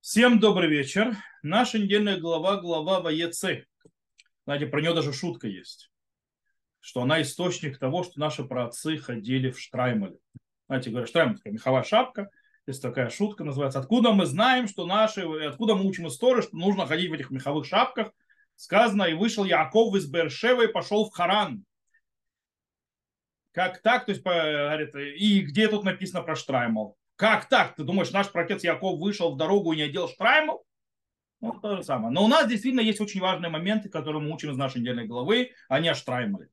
Всем добрый вечер. Наша недельная глава, глава Ваецы. Знаете, про нее даже шутка есть. Что она источник того, что наши праотцы ходили в Штраймале. Знаете, говорят, Штраймаль такая меховая шапка. Есть такая шутка, называется. Откуда мы знаем, что наши, откуда мы учим историю, что нужно ходить в этих меховых шапках. Сказано, и вышел Яков из Бершева и пошел в Харан. Как так? То есть, говорит, и где тут написано про Штраймал? Как так? Ты думаешь, наш протец Яков вышел в дорогу и не одел штраймл? Ну, то же самое. Но у нас действительно есть очень важные моменты, которые мы учим из нашей недельной главы, а не о штраймале.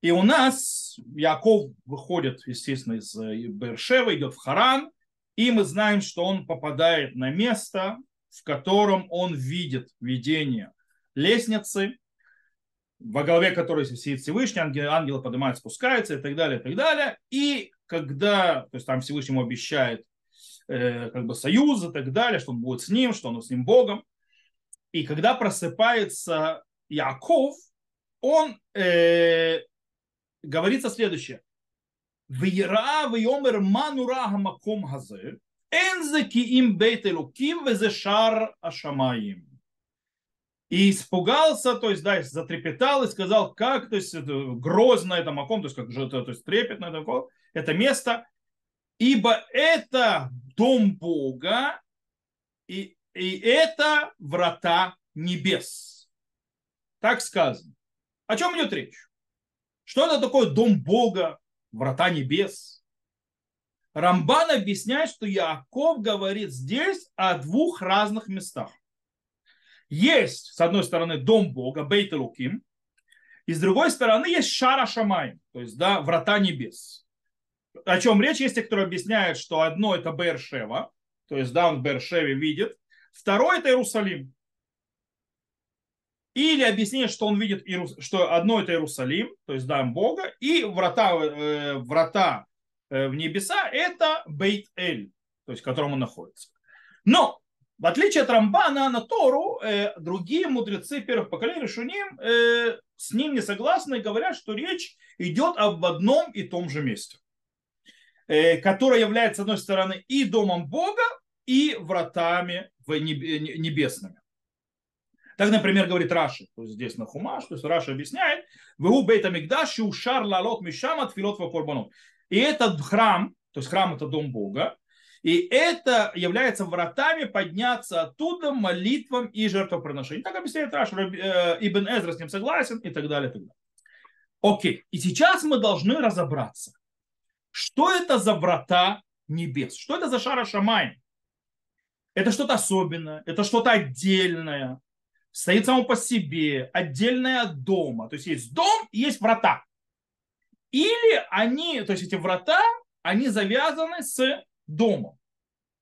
И у нас Яков выходит, естественно, из э, Бершева, идет в Харан, и мы знаем, что он попадает на место, в котором он видит видение лестницы, во главе которой сидит Всевышний, ангелы поднимаются, спускаются и так далее, и так далее. И когда, то есть там Всевышнему обещает э, как бы союз и так далее, что он будет с ним, что он с ним Богом. И когда просыпается Яков, он э, говорится следующее. Вира вьомер манура хамаком хазе, энзе им бейт элуким везешар ашамаим. И испугался, то есть, да, затрепетал и сказал, как, то есть, грозно это маком, то есть, как же это, то есть, трепетно это, это место, ибо это дом Бога, и, и это врата небес. Так сказано. О чем идет речь? Что это такое дом Бога, врата небес? Рамбан объясняет, что Яков говорит здесь о двух разных местах. Есть, с одной стороны, дом Бога, Бейт Луким, и с другой стороны есть Шара Шамай, то есть да, врата небес о чем речь, есть те, которые объясняют, что одно это Бершева, то есть да, он Бершеве видит, второе это Иерусалим. Или объяснение, что он видит, что одно это Иерусалим, то есть дом Бога, и врата, э, врата э, в небеса это Бейт-Эль, то есть в котором он находится. Но в отличие от Рамбана на Тору, э, другие мудрецы первых поколений Шуним э, с ним не согласны и говорят, что речь идет об одном и том же месте. Э, которая является, с одной стороны, и домом Бога, и вратами небесными. Так, например, говорит Раши, то есть здесь на Хумаш, то есть Раши объясняет, «Вегу бейта мигдаш ушар лалот мишам от филот корбанот». И этот храм, то есть храм это дом Бога, и это является вратами подняться оттуда молитвам и жертвоприношениям. Так объясняет Раш, э, Ибн Эзра с ним согласен и так далее. И так далее. Окей, и сейчас мы должны разобраться, что это за врата небес? Что это за шара Шамай? Это что-то особенное, это что-то отдельное, стоит само по себе, отдельное от дома. То есть есть дом и есть врата. Или они, то есть эти врата, они завязаны с домом.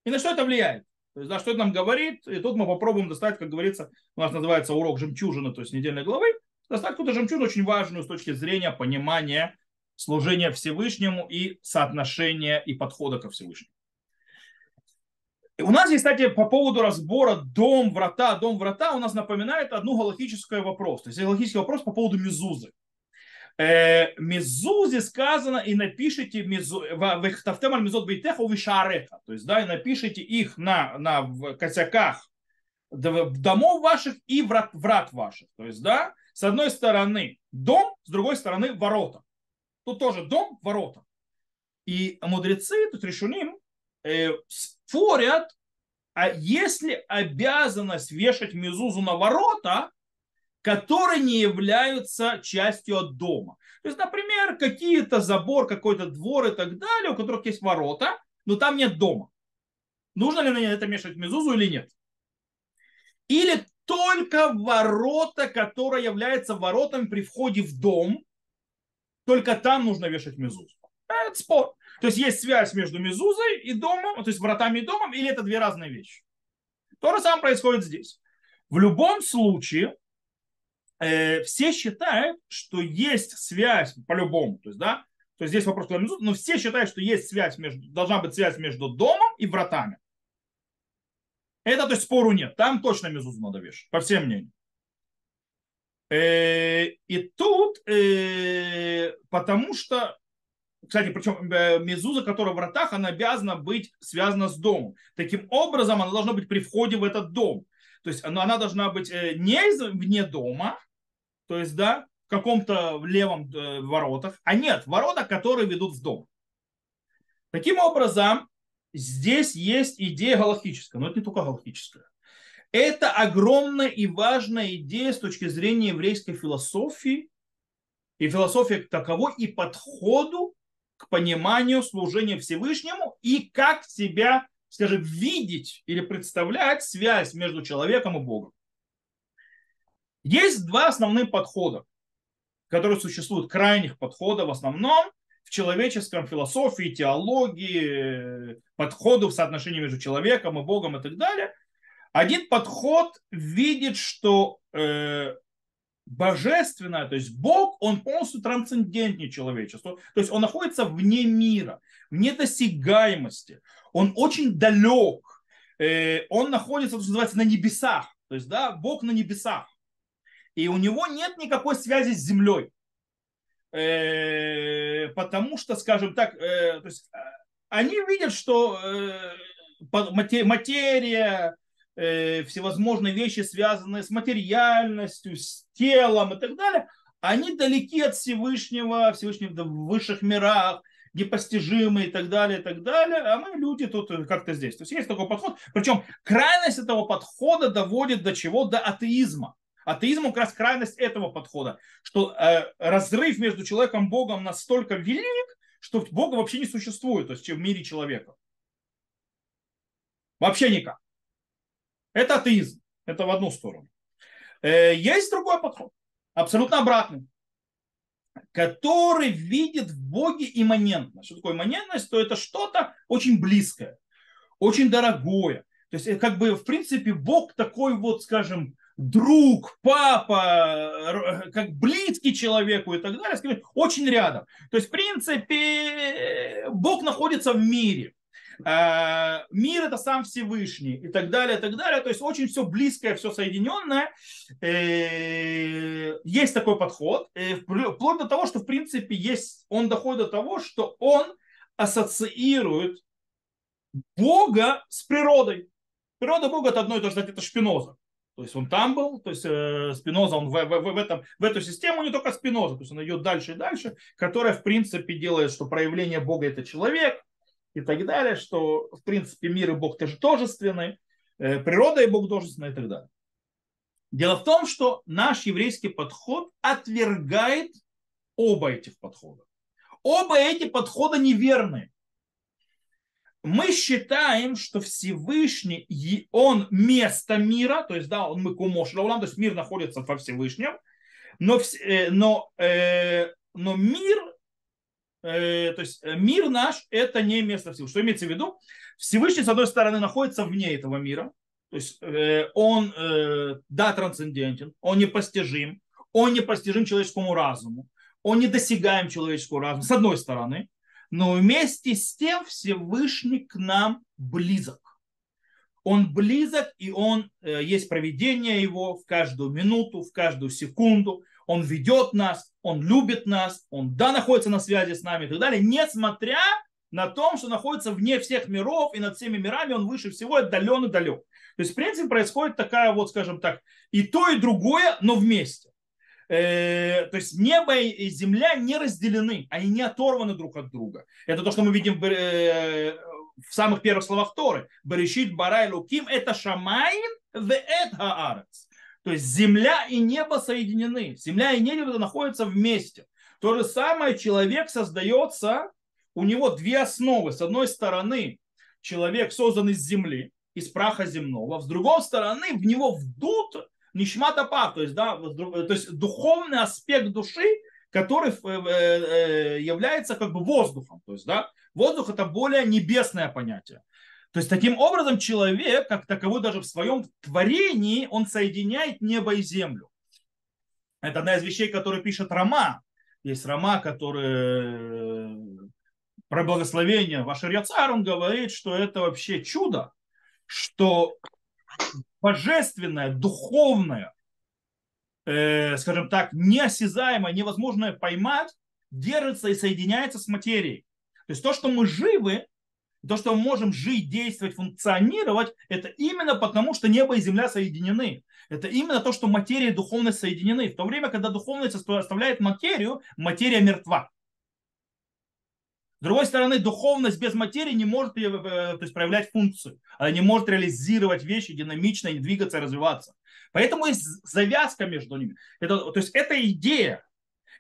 И на что это влияет? То есть, да, что это нам говорит? И тут мы попробуем достать, как говорится, у нас называется урок жемчужины, то есть недельной главы, достать какую-то жемчужину очень важную с точки зрения понимания служения Всевышнему и соотношения и подхода ко Всевышнему. У нас есть, кстати, по поводу разбора дом, врата, дом, врата, у нас напоминает одну галактический вопрос. То есть галактический вопрос по поводу Мезузы. Э, Мезузе сказано и напишите вехтавтем мезот бейтеха вишареха. То есть, да, и напишите их на, на косяках домов ваших и врат, врат ваших. То есть, да, с одной стороны дом, с другой стороны ворота. Тут тоже дом, ворота. И мудрецы, тут решуним, э, спорят, а если обязанность вешать мезузу на ворота, которые не являются частью от дома. То есть, например, какие-то забор, какой-то двор и так далее, у которых есть ворота, но там нет дома. Нужно ли на это вешать мезузу или нет? Или только ворота, которые являются воротами при входе в дом, только там нужно вешать мезузу. Это спор. То есть есть связь между мезузой и домом, то есть вратами и домом, или это две разные вещи. То же самое происходит здесь. В любом случае, э, все считают, что есть связь по-любому. То есть, да, то есть здесь вопрос, но все считают, что есть связь между, должна быть связь между домом и вратами. Это, то есть, спору нет. Там точно мезузу надо вешать, по всем мнениям. Э, и тут, э, потому что кстати, причем э, мезуза, которая в вратах, она обязана быть связана с домом. Таким образом, она должна быть при входе в этот дом. То есть она, должна быть не вне дома, то есть, да, в каком-то левом воротах, а нет, ворота, которые ведут в дом. Таким образом, здесь есть идея галактическая, но это не только галактическая. Это огромная и важная идея с точки зрения еврейской философии и философии к таковой и подходу к пониманию служения Всевышнему и как себя, скажем, видеть или представлять связь между человеком и Богом. Есть два основных подхода, которые существуют, крайних подходов в основном в человеческом философии, теологии, подходу в соотношении между человеком и Богом и так далее. Один подход видит, что э, божественное, то есть Бог, он полностью трансцендентнее человечества. То есть он находится вне мира, вне досягаемости. Он очень далек. Э, он находится, что называется, на небесах. То есть, да, Бог на небесах. И у него нет никакой связи с землей. Э, потому что, скажем так, э, то есть, они видят, что материя, э, всевозможные вещи, связанные с материальностью, с телом и так далее, они далеки от Всевышнего, Всевышнего в высших мирах, непостижимые и так далее, и так далее, а мы люди тут как-то здесь. То есть есть такой подход. Причем крайность этого подхода доводит до чего? До атеизма. Атеизм как раз крайность этого подхода, что э, разрыв между человеком и Богом настолько велик, что Бога вообще не существует, то есть в мире человека. Вообще никак. Это атеизм. Это в одну сторону. Э, есть другой подход, абсолютно обратный, который видит в Боге имманентность. Что такое имманентность? То это что-то очень близкое, очень дорогое. То есть, э, как бы, в принципе, Бог такой вот, скажем, друг, папа, э, как близкий человеку и так далее, очень рядом. То есть, в принципе, Бог находится в мире. Э, мир это сам Всевышний и так далее, и так далее. То есть очень все близкое, все соединенное. Э, есть такой подход, э, вплоть до того, что в принципе есть, он доходит до того, что он ассоциирует Бога с природой. Природа Бога это одно и то же, это Шпиноза. То есть он там был, то есть э, Спиноза, он в, в, в, этом, в эту систему не только Спиноза, то есть он идет дальше и дальше, которая в принципе делает, что проявление Бога это человек, и так далее, что в принципе мир и Бог тоже тожественны, э, природа и Бог тожественны и так далее. Дело в том, что наш еврейский подход отвергает оба этих подхода. Оба эти подхода неверны. Мы считаем, что Всевышний, он место мира, то есть, да, он мы кумош, то есть мир находится во Всевышнем, но, э, но, э, но мир Э, то есть э, мир наш это не место Всевышнего. Что имеется в виду? Всевышний, с одной стороны, находится вне этого мира. То есть э, он, да, трансцендентен, он непостижим, он непостижим человеческому разуму, он недосягаем человеческому разуму, с одной стороны, но вместе с тем Всевышний к нам близок. Он близок, и он есть проведение его в каждую минуту, в каждую секунду. Он ведет нас, он любит нас, он да, находится на связи с нами и так далее, несмотря на том, что находится вне всех миров и над всеми мирами он выше всего отдален и далек. То есть, в принципе, происходит такая вот, скажем так, и то, и другое, но вместе. Э, то есть небо и земля не разделены, они не оторваны друг от друга. Это то, что мы видим э, в самых первых словах Торы. Берешит барай луким это шамайн в эт хаарец. То есть земля и небо соединены. Земля и небо находятся вместе. То же самое человек создается, у него две основы. С одной стороны, человек создан из земли, из праха земного. С другой стороны, в него вдут нишмата то есть, да, то есть духовный аспект души, который э, э, является как бы воздухом. То есть, да, воздух это более небесное понятие. То есть таким образом человек, как таковой даже в своем творении, он соединяет небо и землю. Это одна из вещей, которые пишет Рома. Есть Рома, который э, про благословение Вашер Яцар, он говорит, что это вообще чудо, что божественное, духовное, э, скажем так, неосязаемое, невозможное поймать, держится и соединяется с материей. То есть то, что мы живы, то, что мы можем жить, действовать, функционировать, это именно потому, что небо и земля соединены. Это именно то, что материя и духовность соединены. В то время, когда духовность оставляет материю, материя мертва. С другой стороны, духовность без материи не может э, то есть, проявлять функцию. Она не может реализировать вещи динамично и двигаться, развиваться. Поэтому есть завязка между ними. Это, то есть это идея.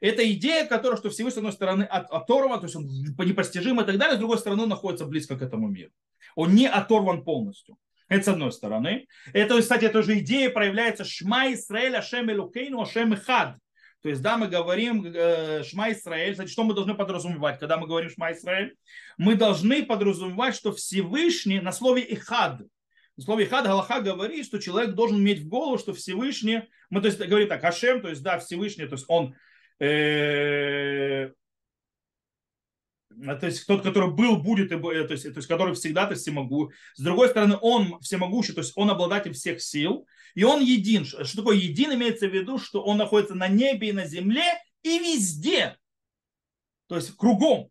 Это идея, которая, что Всевышний, с одной стороны, от, оторван, то есть он непостижим и так далее, с другой стороны, находится близко к этому миру. Он не оторван полностью. Это с одной стороны. Это, кстати, эта же идея проявляется Шма Исраэль Ашем Элукейну Ашем Хад. То есть, да, мы говорим э, Шма Исраэль. Кстати, что мы должны подразумевать, когда мы говорим Шма Исраэль? Мы должны подразумевать, что Всевышний на слове Ихад. На слове Ихад Галаха говорит, что человек должен иметь в голову, что Всевышний, мы то есть говорим так, Ашем, то есть, да, Всевышний, то есть он то есть тот, который был, будет, то есть, то есть который всегда то есть, всемогу. С другой стороны, он всемогущий, то есть он обладатель всех сил, и он един. Что такое един? Имеется в виду, что он находится на небе и на земле и везде. То есть кругом.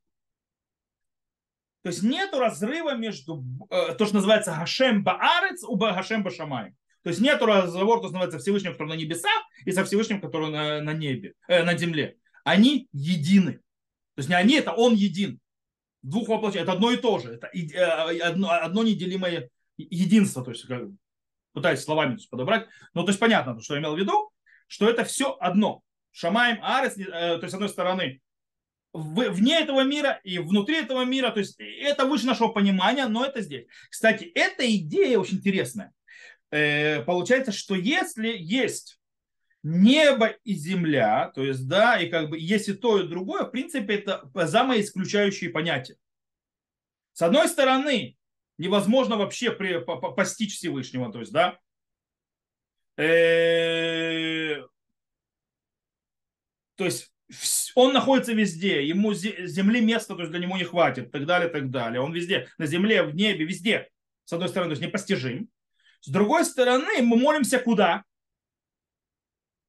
То есть нет разрыва между э, то, что называется Хашем Баарец, у Хашем Башамай. То есть нет разговора, то, что называется Всевышним, который на небесах, и со Всевышним, который на, на небе, э, на земле. Они едины. То есть не они, это он един. Двух воплощений. Это одно и то же. Это э, одно, одно неделимое единство. То есть как, пытаюсь словами подобрать. Но то есть понятно, что я имел в виду, что это все одно. Шамаем, Арес, э, то есть с одной стороны, вне этого мира и внутри этого мира. То есть это выше нашего понимания, но это здесь. Кстати, эта идея очень интересная. Э, получается, что если есть небо и земля, то есть, да, и как бы есть и то, и другое, в принципе, это взаимоисключающие понятия. С одной стороны, невозможно вообще при, по, по, постичь Всевышнего, то есть, да, э, то есть он находится везде, ему земли места, то есть для него не хватит, так далее, так далее. Он везде, на земле, в небе, везде. С одной стороны, то есть непостижим. С другой стороны, мы молимся куда?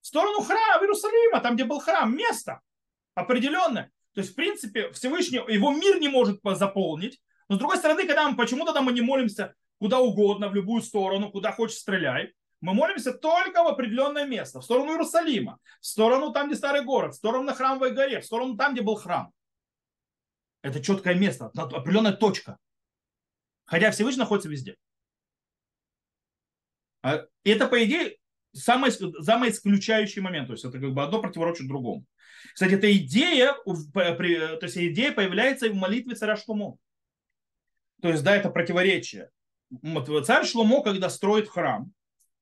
в сторону храма, в Иерусалима, там, где был храм, место определенное. То есть, в принципе, Всевышний, его мир не может заполнить. Но с другой стороны, когда мы почему-то там мы не молимся куда угодно, в любую сторону, куда хочешь стреляй, мы молимся только в определенное место, в сторону Иерусалима, в сторону там, где старый город, в сторону на храмовой горе, в сторону там, где был храм. Это четкое место, определенная точка. Хотя Всевышний находится везде. А это, по идее, самый, самый исключающий момент. То есть это как бы одно противоречит другому. Кстати, эта идея, то есть идея появляется и в молитве царя Шломо. То есть, да, это противоречие. Царь Шломо, когда строит храм,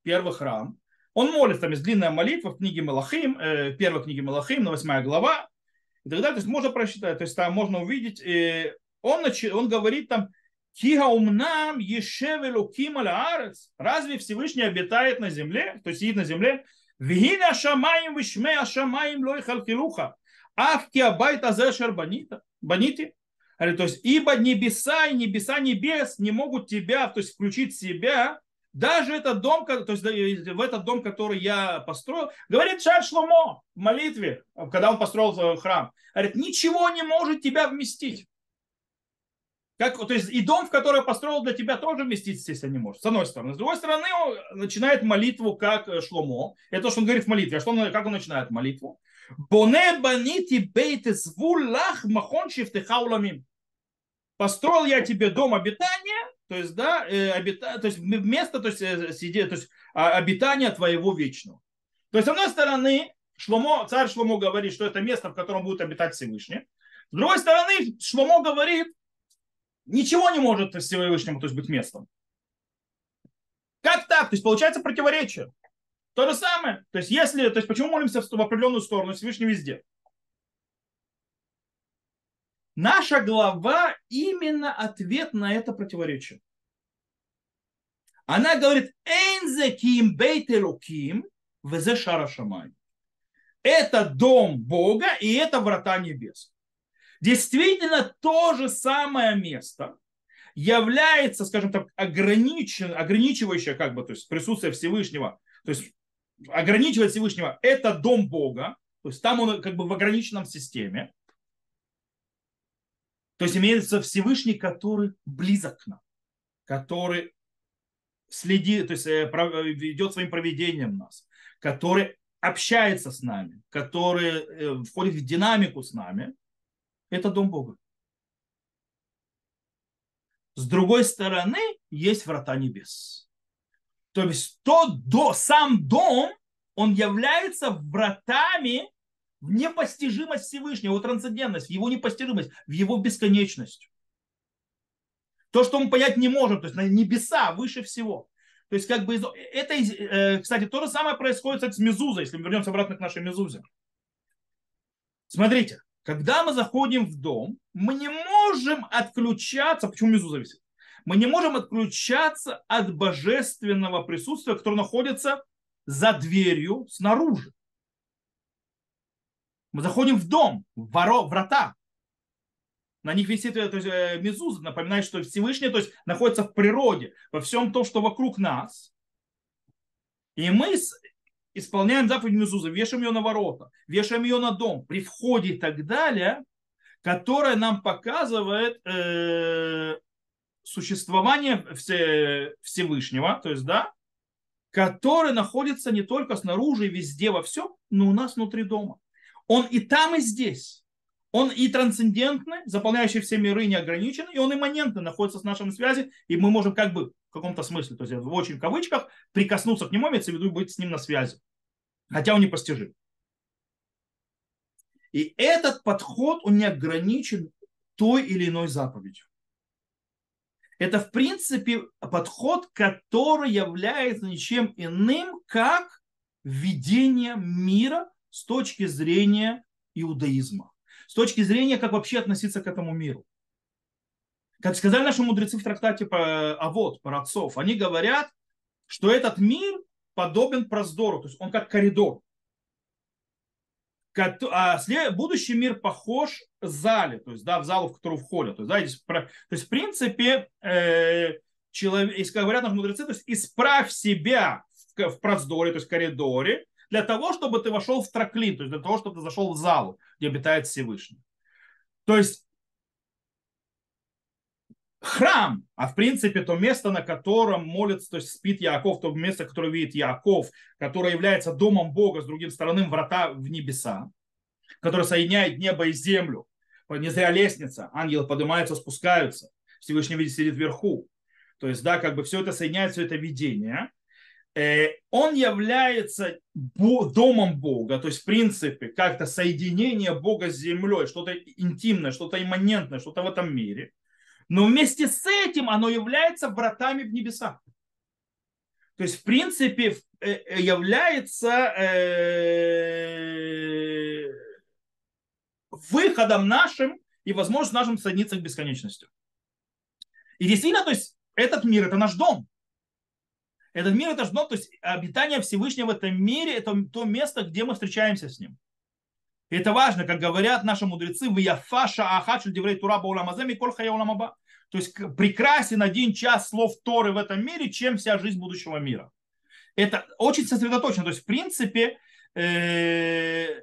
первый храм, он молится, там есть длинная молитва в книге Малахим, э, первой книге Малахим, на восьмая глава, и далее. То есть можно прочитать, то есть там можно увидеть, э, он, он говорит там, Кига умнам ешевелу кималя арец. Разве Всевышний обитает на земле, то есть сидит на земле? Вигина шамаем вишме ашамаем лой халкилуха. Авки абайт азешер банита. Банити. То есть, ибо небеса и небеса небес не могут тебя, то есть включить себя, даже этот дом, то есть в этот дом, который я построил, говорит Шар Шломо в молитве, когда он построил храм, говорит, ничего не может тебя вместить. Как, то есть и дом, в который построил для тебя, тоже вместить, естественно, не может. С одной стороны. С другой стороны, он начинает молитву, как э, Шломо. Это то, что он говорит в молитве. А что он, как он начинает молитву? Боне банити бейте звулах махон шифтехауламим. Построил я тебе дом обитания, то есть, да, э, обита, то есть место, то есть, э, сиди, то есть а, обитания твоего вечного. То есть, с одной стороны, Шломо, царь Шломо говорит, что это место, в котором будет обитать Всевышний. С другой стороны, Шломо говорит, ничего не может Всевышнему то есть, быть местом. Как так? То есть получается противоречие. То же самое. То есть если, то есть почему молимся в определенную сторону, Всевышний везде? Наша глава именно ответ на это противоречие. Она говорит, «Энзе ким везе шара Это дом Бога и это врата небес. Действительно, то же самое место является, скажем так, ограничен, ограничивающее как бы, то есть присутствие Всевышнего, то есть ограничивает Всевышнего, это дом Бога, то есть там он как бы в ограниченном системе, То есть имеется Всевышний, который близок к нам, который следит, то есть э, ведет своим проведением нас, который общается с нами, который э, входит в динамику с нами, это дом Бога. С другой стороны, есть врата небес. То есть тот до, сам дом, он является вратами в непостижимость Всевышнего, его трансцендентность, в его непостижимость, в его бесконечность. То, что мы понять не можем, то есть на небеса выше всего. То есть, как бы, это, э, кстати, то же самое происходит с Мезузой, если мы вернемся обратно к нашей Мезузе. Смотрите, когда мы заходим в дом, мы не можем отключаться, почему Мезуза висит? Мы не можем отключаться от божественного присутствия, которое находится за дверью снаружи. Мы заходим в дом, в воро, врата. На них висит э, то есть, э, мезуза, напоминает, что Всевышний то есть, находится в природе, во всем том, что вокруг нас. И мы исполняем заповедь мезуза, вешаем ее на ворота, вешаем ее на дом, при входе и так далее, которая нам показывает э, существование Всевышнего, то есть, да, который находится не только снаружи и везде во всем, но у нас внутри дома. Он и там, и здесь. Он и трансцендентный, заполняющий все миры, неограниченный, и он имманентный, находится с нашей связи, и мы можем как бы в каком-то смысле, то есть в очень кавычках, прикоснуться к нему, имеется в виду быть с ним на связи. Хотя он не постижим. И этот подход, он не ограничен той или иной заповедью. Это, в принципе, подход, который является ничем иным, как введение мира с точки зрения иудаизма с точки зрения, как вообще относиться к этому миру. Как сказали наши мудрецы в трактате про Авод, про отцов, они говорят, что этот мир подобен проздору, то есть он как коридор. А будущий мир похож в зале, то есть да, в залу, в которую входят. То есть, да, здесь, то есть в принципе, э, человек, говорят наши мудрецы, то есть исправь себя в, в проздоре, то есть в коридоре, для того, чтобы ты вошел в траклин, то есть для того, чтобы ты зашел в залу, где обитает Всевышний. То есть храм, а в принципе то место, на котором молится, то есть спит Яков, то место, которое видит Яков, которое является домом Бога, с другим стороны врата в небеса, которое соединяет небо и землю. Не зря лестница, ангелы поднимаются, спускаются, Всевышний видит сидит вверху. То есть, да, как бы все это соединяется, все это видение. Э, он является домом Бога, то есть в принципе как-то соединение Бога с землей, что-то интимное, что-то имманентное, что-то в этом мире. Но вместе с этим оно является вратами в небеса. То есть в принципе э, э, является выходом нашим и возможность нашим соединиться к бесконечности. И действительно, то есть этот мир это наш дом. Этот мир это ждет, то есть обитание Всевышнего в этом мире это то место, где мы встречаемся с ним. Это важно, как говорят наши мудрецы, в Яфаша Ахачу Деврей Тура Бауламаземи Коль Хаяуламаба. То есть прекрасен один час слов Торы в этом мире, чем вся жизнь будущего мира. Это очень сосредоточено. То есть, в принципе, э,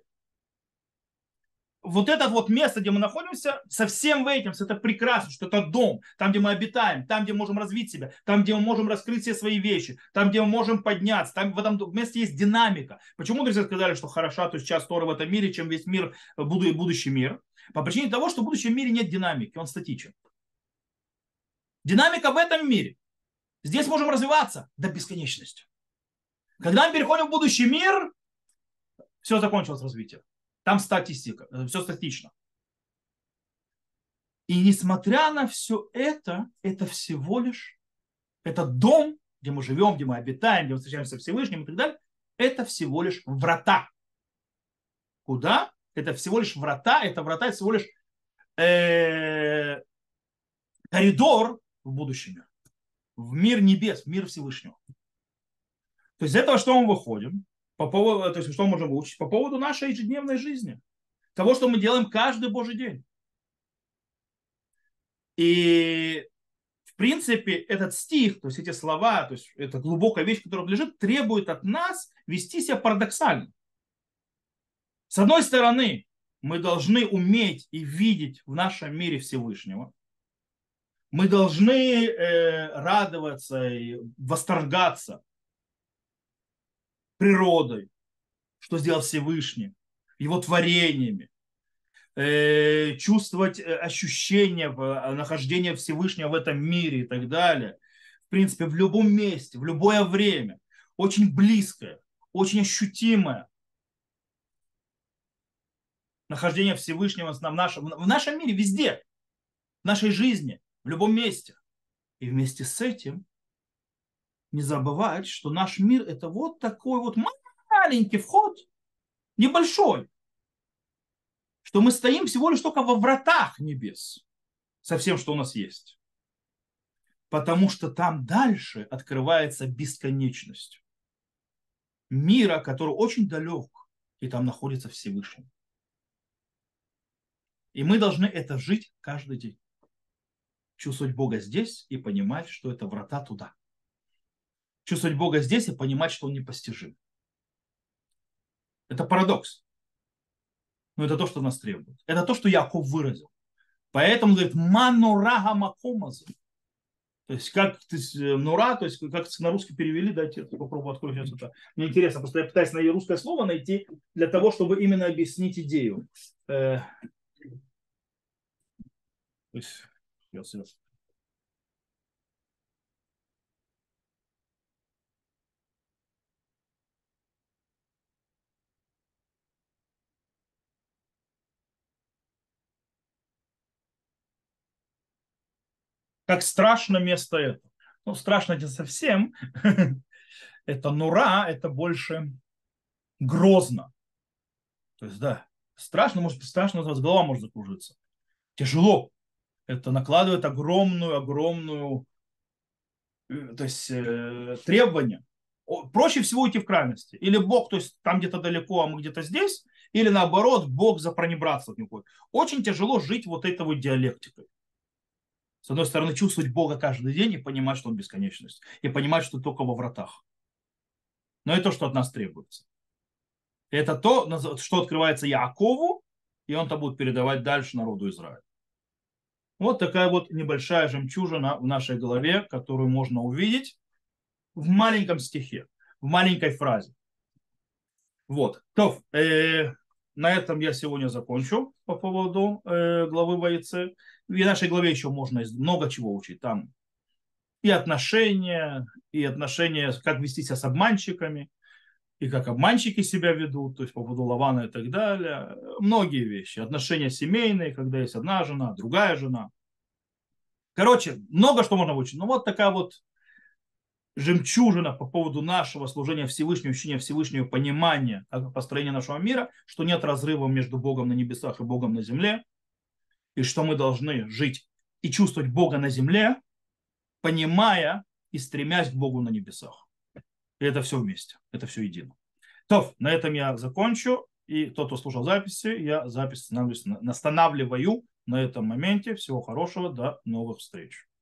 вот это вот место, где мы находимся, со всем этим, это прекрасно, что это дом, там, где мы обитаем, там, где мы можем развить себя, там, где мы можем раскрыть все свои вещи, там, где мы можем подняться, там в этом месте есть динамика. Почему друзья сказали, что хороша, то часть Тора в этом мире, чем весь мир, будущий мир? По причине того, что в будущем мире нет динамики, он статичен. Динамика в этом мире. Здесь можем развиваться до бесконечности. Когда мы переходим в будущий мир, все закончилось развитие. Там статистика, э, все статично. И несмотря на все это, это всего лишь, это дом, где мы живем, где мы обитаем, где мы встречаемся со Всевышним и так далее, это всего лишь врата. Куда? Это всего лишь врата, это врата, это всего лишь э, коридор в будущем. В мир небес, в мир Всевышнего. То есть из этого что мы выходим? По поводу, то есть что можем выучить? По поводу нашей ежедневной жизни. Того, что мы делаем каждый Божий день. И в принципе этот стих, то есть эти слова, то есть это глубокая вещь, которая лежит, требует от нас вести себя парадоксально. С одной стороны, мы должны уметь и видеть в нашем мире Всевышнего. Мы должны э, радоваться и восторгаться природой, что сделал Всевышний, его творениями, э, чувствовать э, ощущение э, нахождения Всевышнего в этом мире и так далее. В принципе, в любом месте, в любое время. Очень близкое, очень ощутимое нахождение Всевышнего в нашем, в нашем мире, везде, в нашей жизни, в любом месте. И вместе с этим не забывать, что наш мир это вот такой вот маленький вход, небольшой, что мы стоим всего лишь только во вратах небес со всем, что у нас есть. Потому что там дальше открывается бесконечность мира, который очень далек, и там находится Всевышний. И мы должны это жить каждый день. Чувствовать Бога здесь и понимать, что это врата туда. Чувствовать Бога здесь и понимать, что Он непостижим. Это парадокс. Но это то, что нас требует. Это то, что Яков выразил. Поэтому говорит, манурага макомазы. То есть, как то есть, э, нура, то есть, как на русский перевели, дайте я попробую открою сейчас это. Мне интересно, просто я пытаюсь найти русское слово найти для того, чтобы именно объяснить идею. Э, то есть, сейчас, Как страшно место это. Ну, страшно не совсем. это нура, это больше грозно. То есть, да, страшно, может быть, страшно, у вас голова может закружиться. Тяжело. Это накладывает огромную, огромную, э, то есть, э, требования. Проще всего уйти в крайности. Или Бог, то есть там где-то далеко, а мы где-то здесь, или наоборот, Бог за пронебратство от него. Очень тяжело жить вот этой вот диалектикой с одной стороны, чувствовать Бога каждый день и понимать, что Он бесконечность. И понимать, что только во вратах. Но это то, что от нас требуется. Это то, что открывается Якову, и он то будет передавать дальше народу Израиля. Вот такая вот небольшая жемчужина в нашей голове, которую можно увидеть в маленьком стихе, в маленькой фразе. Вот. То, э, на этом я сегодня закончу по поводу э, главы бойцы. В нашей главе еще можно много чего учить. Там и отношения, и отношения, как вести себя с обманщиками, и как обманщики себя ведут, то есть по поводу Лавана и так далее. Многие вещи. Отношения семейные, когда есть одна жена, другая жена. Короче, много что можно выучить. Ну вот такая вот жемчужина по поводу нашего служения Всевышнего, учения Всевышнего, понимания построения нашего мира, что нет разрыва между Богом на небесах и Богом на земле, и что мы должны жить и чувствовать Бога на земле, понимая и стремясь к Богу на небесах. И это все вместе, это все едино. То, на этом я закончу. И тот, кто слушал записи, я запись останавливаю на этом моменте. Всего хорошего, до новых встреч.